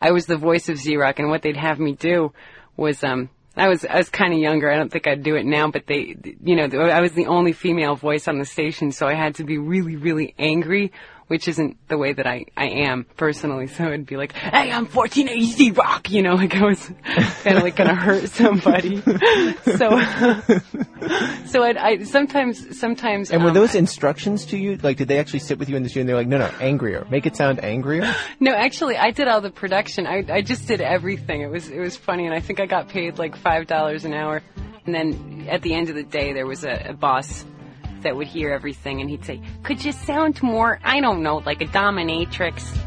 I was the voice of Z-Rock, and what they'd have me do was, um, I was I was kind of younger. I don't think I'd do it now, but they, you know, I was the only female voice on the station, so I had to be really, really angry, which isn't the way that I I am personally. So it'd be like, "Hey, I'm 1480 rock," you know, like I was kind of like gonna hurt somebody. so, so I'd, I sometimes sometimes. And were um, those instructions to you? Like, did they actually sit with you in the studio and they're like, no, no, angrier. Make it sound angrier? No, actually, I did all the production. I I just did everything. It was it was funny, and I think I got paid like five dollars an hour. And then at the end of the day, there was a, a boss that would hear everything, and he'd say, "Could you sound more? I don't know, like a dominatrix."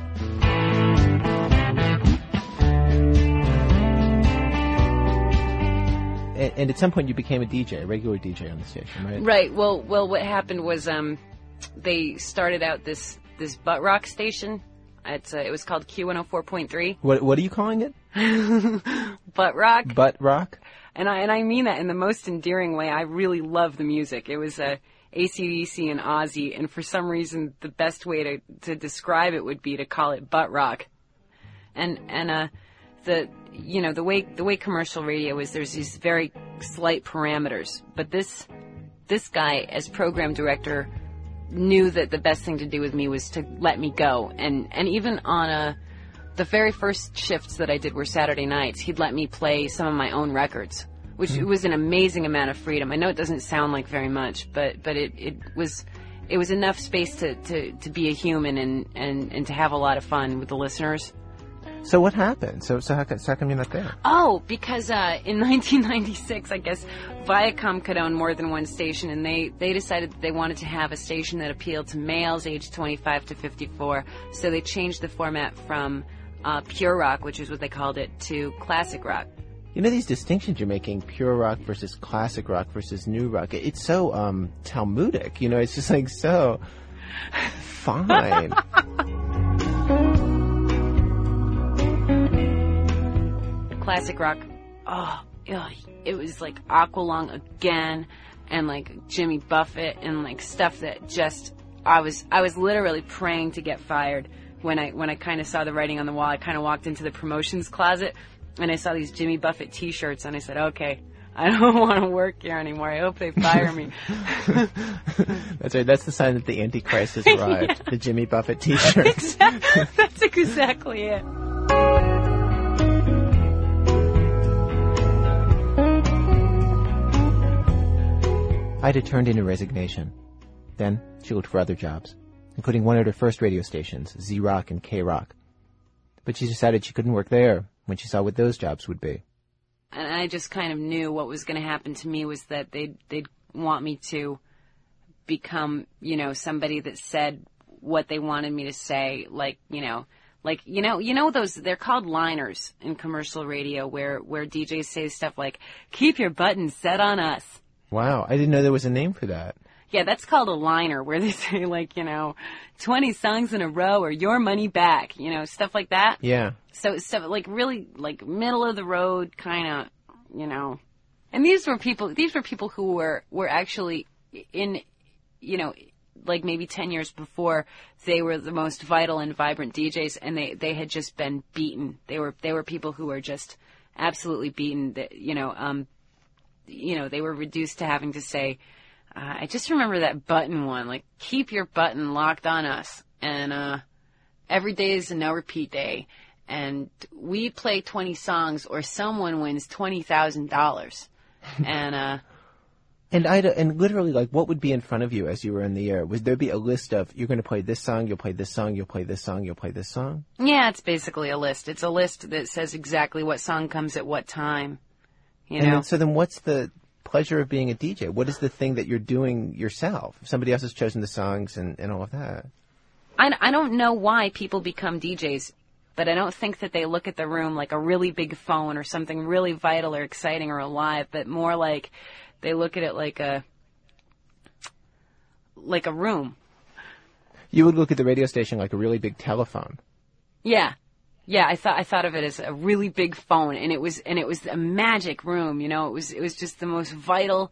And, and at some point you became a DJ, a regular DJ on the station, right? Right. Well, well, what happened was um, they started out this this butt rock station. It's uh, it was called Q one hundred four point three. What, what are you calling it? Butt rock. Butt rock? And I and I mean that in the most endearing way. I really love the music. It was uh, ACDC and Ozzy, and for some reason, the best way to to describe it would be to call it butt rock. And and uh, the you know the way the way commercial radio is, there's these very slight parameters. But this this guy, as program director, knew that the best thing to do with me was to let me go. And and even on a the very first shifts that I did were Saturday nights. He'd let me play some of my own records, which was an amazing amount of freedom. I know it doesn't sound like very much, but but it, it was it was enough space to, to, to be a human and, and, and to have a lot of fun with the listeners. So what happened? So, so how, so how come you're not there? Oh, because uh, in 1996, I guess Viacom could own more than one station, and they, they decided that they wanted to have a station that appealed to males aged 25 to 54. So they changed the format from uh, pure rock, which is what they called it, to classic rock. You know these distinctions you're making, pure rock versus classic rock versus new rock it's so um Talmudic, you know. It's just like so fine. classic rock. Oh, it was like Aqualung again, and like Jimmy Buffett, and like stuff that just I was I was literally praying to get fired when I when I kind of saw the writing on the wall. I kind of walked into the promotions closet, and I saw these Jimmy Buffett T-shirts, and I said, okay. I don't want to work here anymore. I hope they fire me. That's right. That's the sign that the Antichrist has arrived. The Jimmy Buffett T-shirts. That's exactly it. Ida turned in her resignation. Then she looked for other jobs, including one at her first radio stations, Z Rock and K Rock. But she decided she couldn't work there when she saw what those jobs would be. and I just kind of knew what was going to happen to me was that they'd they'd want me to become, you know, somebody that said what they wanted me to say, like, you know, like you know, you know those they're called liners in commercial radio where where DJs say stuff like keep your buttons set on us. Wow, I didn't know there was a name for that. Yeah, that's called a liner where they say like, you know, 20 songs in a row or your money back, you know, stuff like that. Yeah. So stuff like really like middle of the road kind of, you know. And these were people these were people who were were actually in you know like maybe 10 years before they were the most vital and vibrant DJs and they they had just been beaten. They were they were people who were just absolutely beaten that you know um you know they were reduced to having to say uh, I just remember that button one like keep your button locked on us and uh every day is a no repeat day and we play 20 songs or someone wins $20,000 and uh And Ida, and literally, like, what would be in front of you as you were in the air? Would there be a list of you're going to play this song, you'll play this song, you'll play this song, you'll play this song? Yeah, it's basically a list. It's a list that says exactly what song comes at what time. You and know, then, so then, what's the pleasure of being a DJ? What is the thing that you're doing yourself? Somebody else has chosen the songs and, and all of that. I, I don't know why people become DJs, but I don't think that they look at the room like a really big phone or something really vital or exciting or alive, but more like they look at it like a like a room. You would look at the radio station like a really big telephone. Yeah. Yeah, I thought I thought of it as a really big phone, and it was and it was a magic room. You know, it was it was just the most vital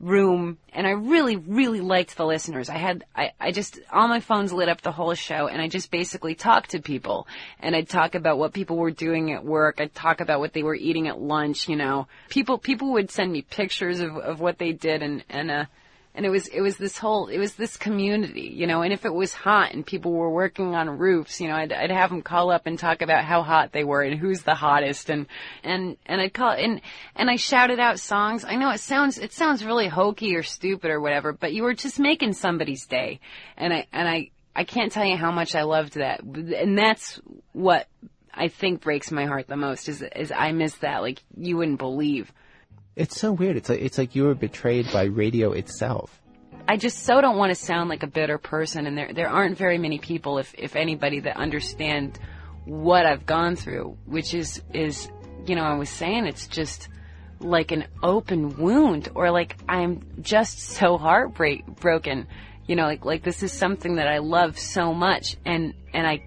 room, and I really really liked the listeners. I had I I just all my phones lit up the whole show, and I just basically talked to people, and I'd talk about what people were doing at work. I'd talk about what they were eating at lunch. You know, people people would send me pictures of of what they did, and and uh and it was it was this whole it was this community you know and if it was hot and people were working on roofs you know i'd i'd have them call up and talk about how hot they were and who's the hottest and and and i'd call and and i shouted out songs. I know it sounds it sounds really hokey or stupid or whatever but you were just making somebody's day. And i and i i can't tell you how much i loved that. And that's what i think breaks my heart the most is is i miss that. Like you wouldn't believe It's so weird. It's like it's like you were betrayed by radio itself. I just so don't want to sound like a bitter person, and there there aren't very many people, if if anybody, that understand what I've gone through, which is is you know I was saying it's just like an open wound, or like I'm just so heartbreak broken, you know, like like this is something that I love so much, and and I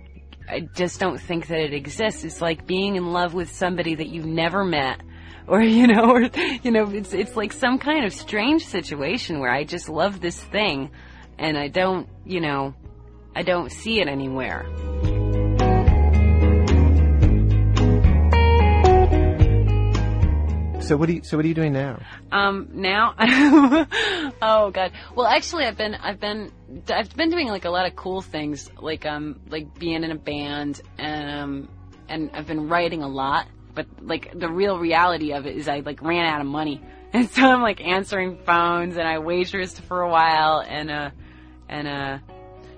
I just don't think that it exists. It's like being in love with somebody that you've never met or you know or you know it's it's like some kind of strange situation where I just love this thing and I don't, you know, I don't see it anywhere. So what do you so what are you doing now? Um, now, oh god. Well, actually, I've been, I've been, I've been doing like a lot of cool things, like um, like being in a band, and um, and I've been writing a lot. But like the real reality of it is, I like ran out of money, and so I'm like answering phones, and I waitressed for a while, and uh, and uh,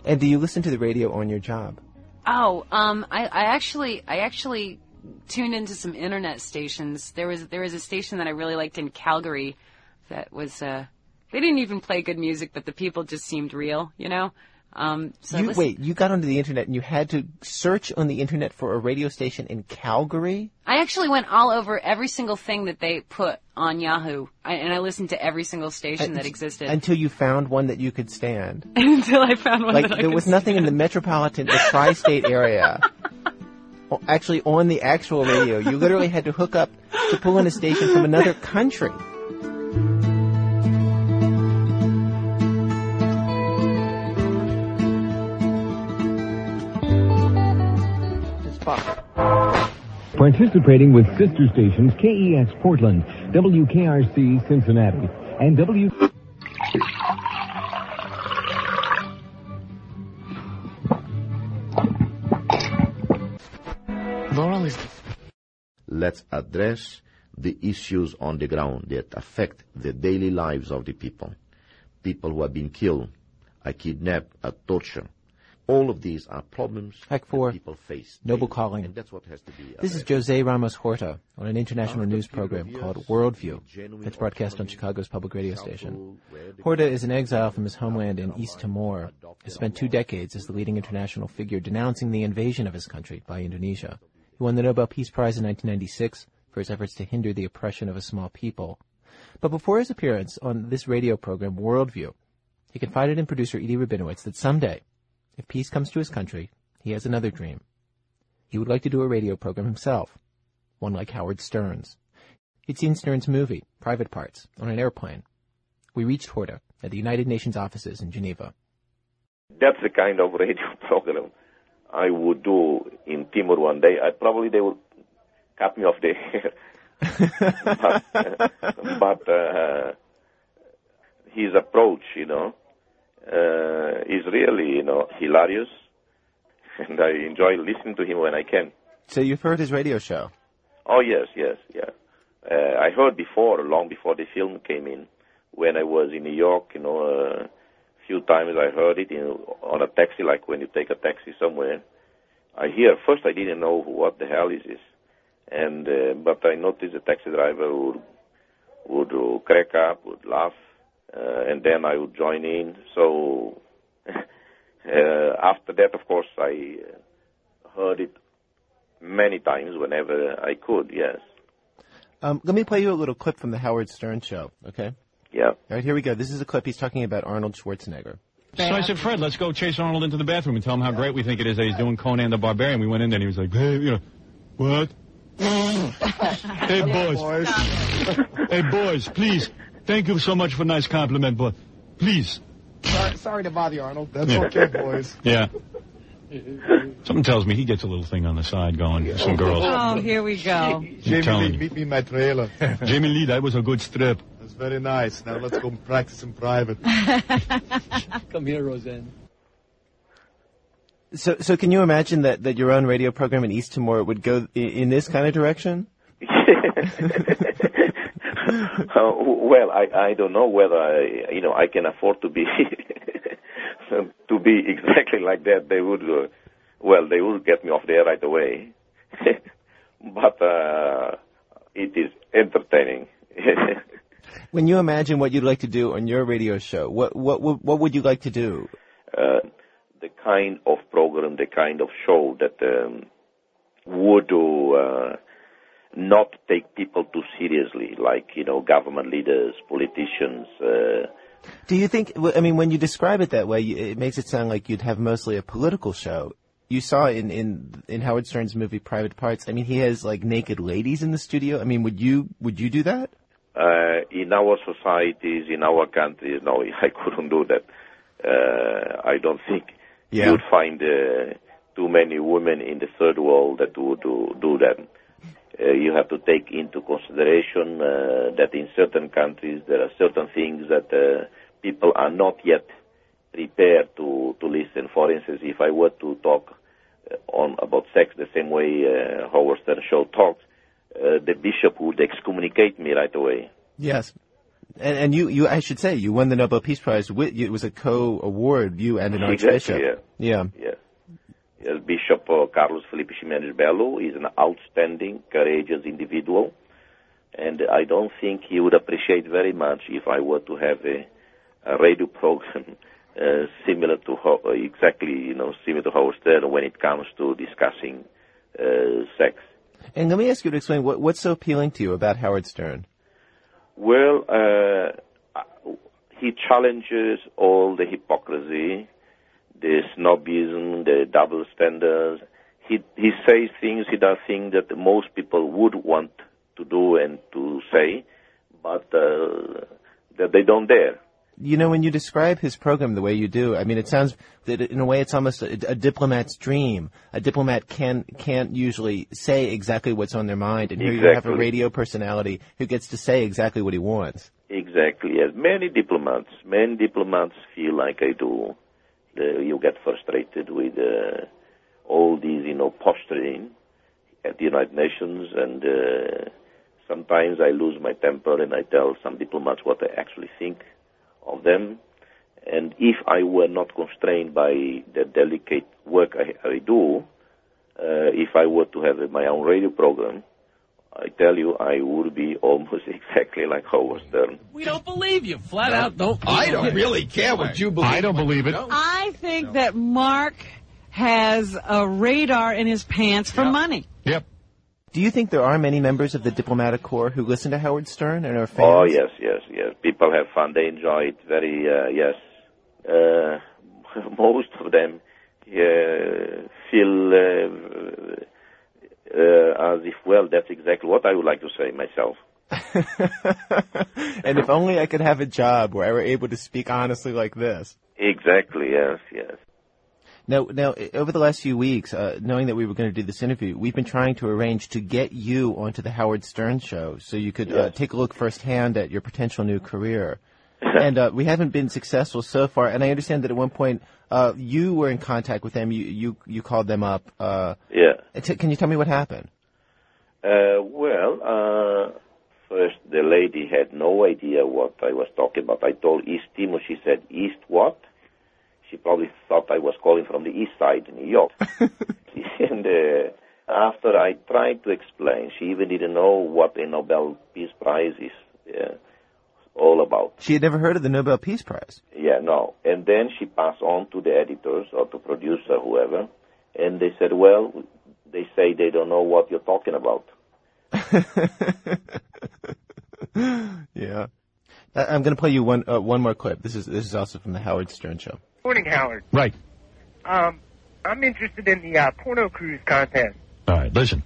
And do you listen to the radio on your job? Oh, um, I, I actually, I actually tuned into some internet stations. There was, there was a station that I really liked in Calgary that was, uh, they didn't even play good music, but the people just seemed real, you know? Um, so you, wait, you got onto the internet and you had to search on the internet for a radio station in Calgary? I actually went all over every single thing that they put on Yahoo, I, and I listened to every single station that existed Until you found one that you could stand. until I found one like that I there was nothing in the metropolitan, the tri-state area. Actually, on the actual radio, you literally had to hook up to pull in a station from another country. Participating with sister stations KEX Portland, WKRC Cincinnati, and W. Moral is let's address the issues on the ground that affect the daily lives of the people. People who have been killed, are kidnapped, are tortured. All of these are problems Hack four, that people face. Noble daily, Calling. And that's what has to be uh, This is. Uh, Jose Ramos Horta on an international After news program years, called Worldview. That's broadcast on Chicago's public radio station. South Pole, where the Horta is an exile from his homeland in East Timor. He spent two decades as the leading international figure denouncing the invasion of his country by Indonesia. He won the Nobel Peace Prize in 1996 for his efforts to hinder the oppression of a small people. But before his appearance on this radio program, Worldview, he confided in producer Edie Rabinowitz that someday, if peace comes to his country, he has another dream. He would like to do a radio program himself, one like Howard Stern's. He'd seen Stern's movie, Private Parts, on an airplane. We reached Horta at the United Nations offices in Geneva. That's the kind of radio program I would do in Timor one day. I probably they would cut me off the air. but but uh, his approach, you know, uh, is really, you know, hilarious, and I enjoy listening to him when I can. So you've heard his radio show? Oh yes, yes, yeah. Uh, I heard before, long before the film came in, when I was in New York. You know, a few times I heard it in, on a taxi, like when you take a taxi somewhere. I hear first I didn't know what the hell is this, and uh, but I noticed the taxi driver would would uh, crack up, would laugh, uh, and then I would join in. So uh, after that, of course, I uh, heard it many times whenever I could. Yes. Um, let me play you a little clip from the Howard Stern show, okay? Yeah. All right, here we go. This is a clip. He's talking about Arnold Schwarzenegger. So I said, Fred, let's go chase Arnold into the bathroom and tell him how great we think it is that he's doing Conan the Barbarian. We went in there and he was like, hey, you know, what? hey, boys. hey, boys, please. Thank you so much for a nice compliment, but please. Sorry, sorry to bother you, Arnold. That's Yeah. okay, boys. Yeah. Something tells me he gets a little thing on the side going. Some girls. Oh, here we go. Jamie Jamie Lee, meet me in my trailer. Jamie Lee, that was a good strip. That's very nice. Now let's go practice in private. Come here, Roseanne. So, so can you imagine that, that your own radio program in East Timor would go in, in this kind of direction? Uh, well, I I don't know whether I you know I can afford to be to be exactly like that. They would uh, well they would get me off there right away, but uh, it is entertaining. When you imagine what you'd like to do on your radio show, what what what, what would you like to do? uh, the kind of program, the kind of show that um, would do. uh, not take people too seriously, like you know government leaders, politicians. Uh, Do you think? I mean, when you describe it that way, it makes it sound like you'd have mostly a political show. You saw in in in Howard Stern's movie Private Parts. I mean, he has like naked ladies in the studio. I mean, would you would you do that? uh, in our societies, in our countries, no, I couldn't do that. Uh, I don't think Yeah. you'd find uh, too many women in the third world that would do, do that. Uh, you have to take into consideration uh, that in certain countries there are certain things that uh, people are not yet prepared to, to listen. For instance, if I were to talk uh, on about sex the same way uh, Howard Stern show talks, uh, the bishop would excommunicate me right away. Yes. And, and you, you, I should say, you won the Nobel Peace Prize. With, it was a co-award, you and an archbishop. Exactly, yeah. Yes. Yes, Bishop uh, Carlos Felipe Ximenes Belo is an outstanding, courageous individual, and I don't think he would appreciate very much if I were to have a, a radio program uh, similar to Ho- uh, exactly, you know, similar to Howard Stern when it comes to discussing uh, sex. And let me ask you to explain what, what's so appealing to you about Howard Stern. Well, uh, he challenges all the hypocrisy, the snobism, the double standards. He he says things, he does things that most people would want to do and to say, but uh, that they don't dare. You know, when you describe his program the way you do, I mean, it sounds that in a way it's almost a, a diplomat's dream. A diplomat can can't usually say exactly what's on their mind, and here you have a radio personality who gets to say exactly what he wants. Exactly. Yes, many diplomats, many diplomats feel like I do. You get frustrated with uh, all these, you know, posturing at the United Nations, and uh, sometimes I lose my temper and I tell some diplomats what I actually think of them. And if I were not constrained by the delicate work I, I do, uh, if I were to have my own radio program, I tell you, I would be almost exactly like Howard Stern. We don't believe you. Flat out, don't. I don't really care what you believe. I don't believe it. I think that Mark has a radar in his pants for money. Yep. Do you think there are many members of the diplomatic corps who listen to Howard Stern and are fans? Oh yes, yes, yes. People have fun. They enjoy it very. Uh, yes, uh, most of them uh, feel uh, uh, as if well. That's exactly what I would like to say myself. and if only I could have a job where I were able to speak honestly like this. Exactly. Yes. Yes. Now, now, over the last few weeks, uh, knowing that we were going to do this interview, we've been trying to arrange to get you onto the Howard Stern show so you could uh, take a look firsthand at your potential new career. and uh, we haven't been successful so far. And I understand that at one point uh, you were in contact with them. You you you called them up. Uh, Yeah. t- can you tell me what happened? Uh, well, uh, first the lady had no idea what I was talking about. I told East Timor. She said, "East what?" She probably thought I was calling from the East Side, in New York. and uh, after I tried to explain, she even didn't know what a Nobel Peace Prize is uh, all about. She had never heard of the Nobel Peace Prize. Yeah, no. And then she passed on to the editors or to producer, whoever, and they said, "Well, they say they don't know what you're talking about." yeah. I- I'm going to play you one uh, one more clip. This is this is also from the Howard Stern show. Morning, Howard. Right. Um, I'm interested in the uh, porno cruise contest. All right, listen.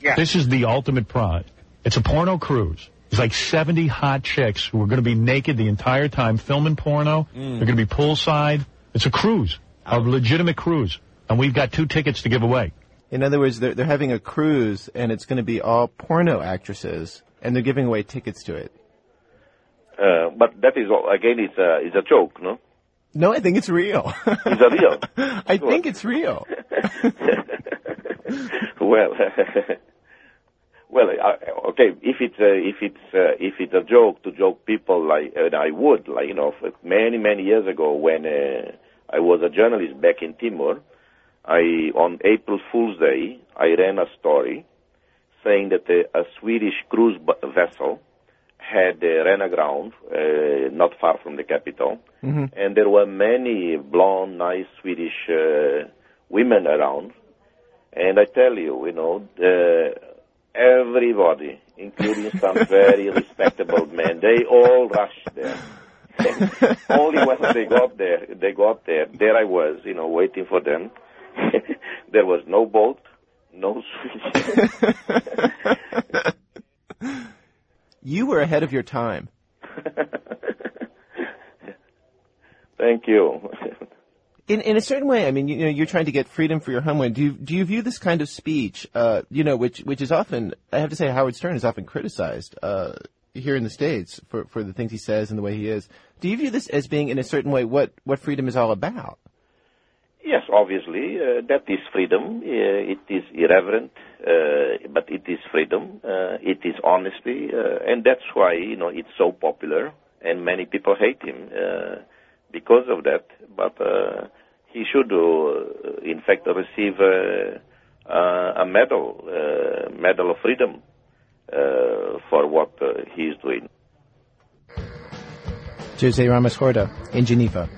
Yeah. This is the ultimate prize. It's a porno cruise. It's like 70 hot chicks who are going to be naked the entire time filming porno. They're going to be poolside. It's a cruise, a legitimate cruise. And we've got two tickets to give away. In other words, they're, they're having a cruise, and it's going to be all porno actresses, and they're giving away tickets to it. Uh, but that is all- again, it's a it's a joke, no? No, I think it's real. It's a real. I think it's real. well, well, uh, okay. If it's uh, if it's uh, if it's a joke to joke people, like and I would, like you know, many many years ago when uh, I was a journalist back in Timor, I on April Fool's Day I ran a story saying that uh, a Swedish cruise vessel had uh, ran aground uh, not far from the capital, Mm-hmm. and there were many blonde, nice Swedish uh, women around. And I tell you, you know, uh, everybody, including some very respectable men, they all rushed there. Only when they got there, they got there. There I was, you know, waiting for them. there was no boat, no Swedish. You were ahead of your time. Thank you. In in a certain way, I mean, you know, you're trying to get freedom for your homeland. Do you do you view this kind of speech, uh, you know, which which is often, I have to say, Howard Stern is often criticized uh, here in the states for for the things he says and the way he is. Do you view this as being, in a certain way, what what freedom is all about? Yes, obviously, uh, that is freedom. Uh, it is irreverent, uh, but it is freedom. Uh, it is honesty, and that's why you know it's so popular, and many people hate him because of that. But uh, he should, uh, in fact, receive uh, uh, a medal, uh, medal of freedom, uh, for what he is doing. Jose Ramos Horta in Geneva.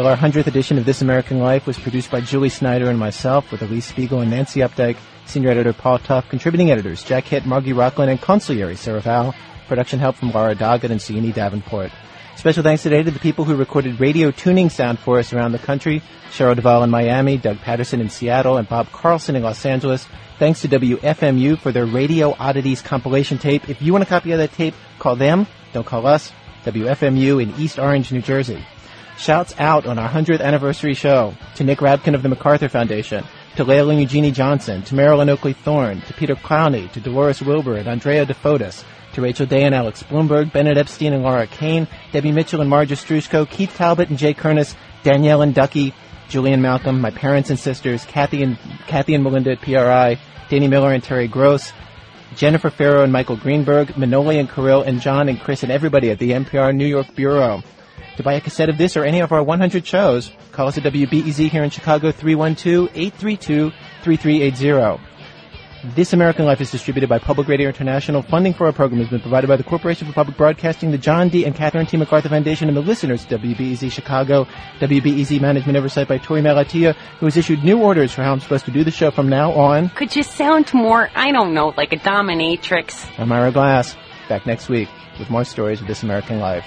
Well, our 100th edition of This American Life was produced by Julie Snyder and myself with Alix Spiegel and Nancy Updike, senior editor Paul Tough, contributing editors Jack Hitt, Margy Rochlin, and consigliere Sarah Vowell. Production help from Laura Doggett and Sienna Davenport. Special thanks today to the people who recorded radio tuning sound for us around the country. Cheryl Duvall in Miami, Doug Patterson in Seattle, and Bob Carlson in Los Angeles. Thanks to WFMU for their Radio Oddities compilation tape. If you want a copy of that tape, call them. Don't call us. WFMU in East Orange, New Jersey. Shouts out on our 100th anniversary show to Nick Rabkin of the MacArthur Foundation, to Layla and Eugenie Johnson, to Marilyn Oakley Thorne, to Peter Clowney, to Dolores Wilbur and Andrea DeFotis, to Rachel Day and Alex Blumberg, Bennett Epstein and Laura Kane, Debbie Mitchell and Marja Strushko, Keith Talbot and Jay Kernis, Danielle and Ducky, Julian Malcolm, my parents and sisters, Kathy and Kathy and Melinda at PRI, Danny Miller and Terry Gross, Jennifer Farrow and Michael Greenberg, Manoli and Kirill and John and Chris and everybody at the NPR New York Bureau. To buy a cassette of this or any of our 100 shows, call us at WBEZ here in Chicago 312-832-3380. This American Life is distributed by Public Radio International. Funding for our program has been provided by the Corporation for Public Broadcasting, the John D. and Catherine T. MacArthur Foundation, and the listeners of WBEZ Chicago. WBEZ management oversight by Torey Malatia, who has issued new orders for how I'm supposed to do the show from now on. Could you sound more, I don't know, like a dominatrix? I'm Ira Glass. Back next week with more stories of This American Life.